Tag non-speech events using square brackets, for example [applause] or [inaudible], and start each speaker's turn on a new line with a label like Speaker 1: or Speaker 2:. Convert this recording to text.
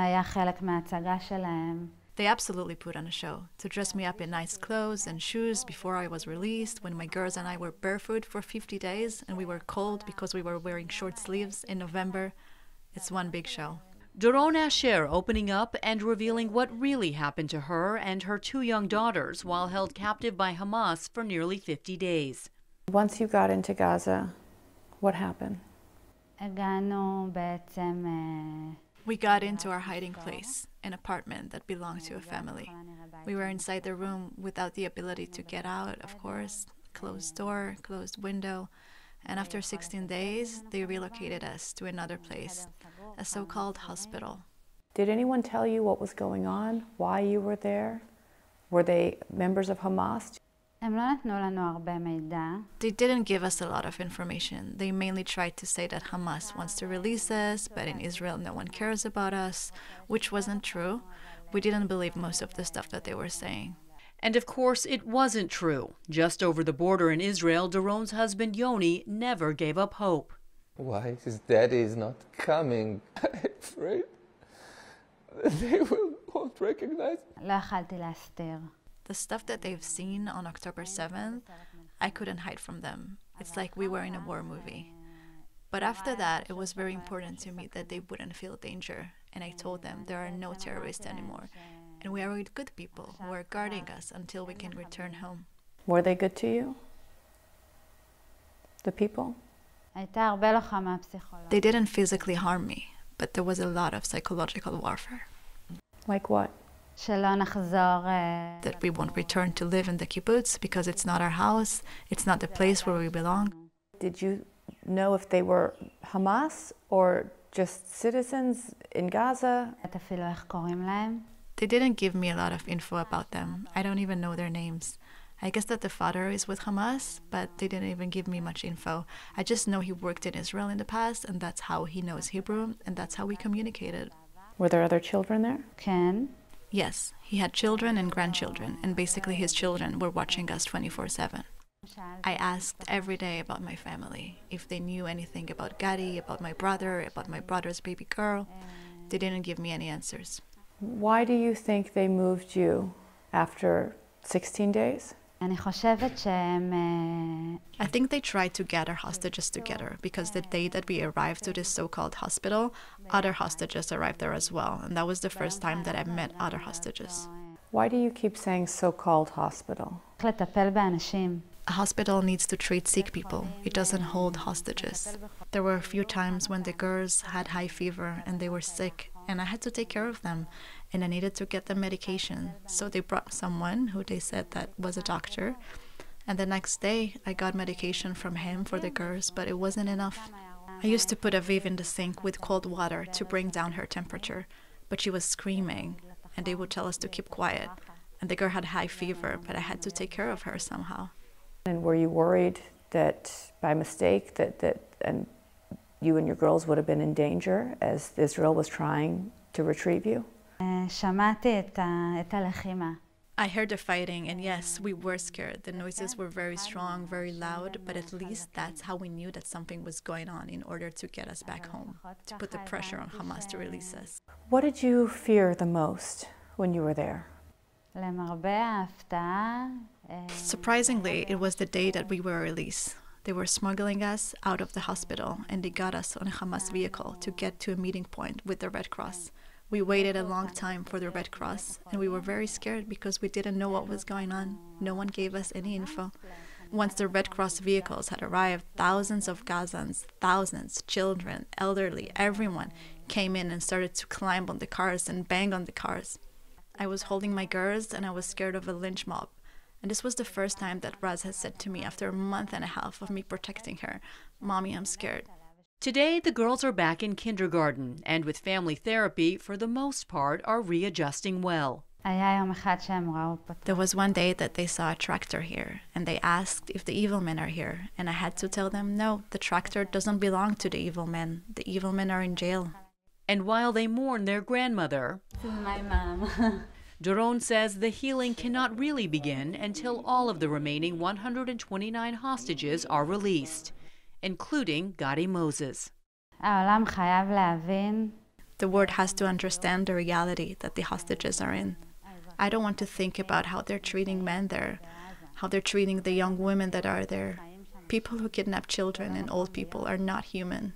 Speaker 1: היה חלק מההצגה שלהם.
Speaker 2: They absolutely put on a show to dress me up in nice clothes and shoes before I was released, when my girls and I were barefoot for 50 days and we were cold because we were wearing short sleeves in November. It's one big show.
Speaker 3: Doron Asher opening up and revealing what really happened to her and her two young daughters while held captive by Hamas for nearly 50 days.
Speaker 4: Once you got into Gaza, what happened?
Speaker 1: הגענו בעצם...
Speaker 2: We got into our hiding place, an apartment that belonged to a family. We were inside the room without the ability to get out, of course. Closed door, closed window. And after 16 days, they relocated us to another place, a so called hospital.
Speaker 4: Did anyone tell you what was going on, why you were there? Were they members of Hamas?
Speaker 2: They didn't give us a lot of information. They mainly tried to say that Hamas wants to release us, but in Israel no one cares about us, which wasn't true. We didn't believe most of the stuff that they were saying.
Speaker 3: And of course, it wasn't true. Just over the border in Israel, Doron's husband Yoni never gave up hope.
Speaker 5: Why his daddy is not coming? [laughs] I'm afraid [laughs] they will, won't recognize
Speaker 2: the stuff that they've seen on October 7th, I couldn't hide from them. It's like we were in a war movie. But after that, it was very important to me that they wouldn't feel danger. And I told them there are no terrorists anymore. And we are with good people who are guarding us until we can return home.
Speaker 4: Were they good to you? The people?
Speaker 2: They didn't physically harm me, but there was a lot of psychological warfare.
Speaker 4: Like what?
Speaker 1: שלא נחזור...
Speaker 2: That we won't return to live in the kibbutz because it's not our house, it's not the place where we belong.
Speaker 4: Did you know if they were Hamas or just citizens in Gaza?
Speaker 1: אפילו איך קוראים להם.
Speaker 2: They didn't give me a lot of info about them. I don't even know their names. I guess that the father is with Hamas, but they didn't even give me much info. I just know he worked in Israel in the past, and that's how he knows Hebrew, and that's how we communicated.
Speaker 4: Were there other children there?
Speaker 1: כן.
Speaker 2: Yes, he had children and grandchildren, and basically his children were watching us 24 7. I asked every day about my family, if they knew anything about Gadi, about my brother, about my brother's baby girl. They didn't give me any answers.
Speaker 4: Why do you think they moved you after 16 days?
Speaker 1: אני חושבת שהם...
Speaker 2: I think they tried to gather hostages together because the day that we arrived to this so-called hospital, other hostages arrived there as well, and that was the first time that I met other hostages.
Speaker 4: Why do you keep saying so-called hospital?
Speaker 1: לטפל באנשים.
Speaker 2: A hospital needs to treat sick people. It doesn't hold hostages. There were a few times when the girls had high fever and they were sick, and I had to take care of them and I needed to get them medication. So they brought someone who they said that was a doctor. And the next day, I got medication from him for the girls, but it wasn't enough. I used to put Aviv in the sink with cold water to bring down her temperature, but she was screaming, and they would tell us to keep quiet. And the girl had high fever, but I had to take care of her somehow.
Speaker 4: And were you worried that by mistake that, that and you and your girls would have been in danger as Israel was trying to retrieve you?
Speaker 2: I heard the fighting, and yes, we were scared. The noises were very strong, very loud, but at least that's how we knew that something was going on in order to get us back home, to put the pressure on Hamas to release us.
Speaker 4: What did you fear the most when you were there?
Speaker 2: Surprisingly, it was the day that we were released. They were smuggling us out of the hospital, and they got us on a Hamas vehicle to get to a meeting point with the Red Cross. We waited a long time for the Red Cross, and we were very scared because we didn't know what was going on. No one gave us any info. Once the Red Cross vehicles had arrived, thousands of Gazans, thousands, children, elderly, everyone came in and started to climb on the cars and bang on the cars. I was holding my girls and I was scared of a lynch mob. And this was the first time that Raz had said to me after a month and a half of me protecting her, Mommy, I'm scared.
Speaker 3: Today, the girls are back in kindergarten and with family therapy, for the most part, are readjusting well.
Speaker 2: There was one day that they saw a tractor here and they asked if the evil men are here. And I had to tell them, no, the tractor doesn't belong to the evil men. The evil men are in jail.
Speaker 3: And while they mourn their grandmother, [laughs]
Speaker 1: my mom. [laughs]
Speaker 3: Doron says the healing cannot really begin until all of the remaining 129 hostages are released, including Gadi Moses.
Speaker 2: The world has to understand the reality that the hostages are in. I don't want to think about how they're treating men there, how they're treating the young women that are there. People who kidnap children and old people are not human.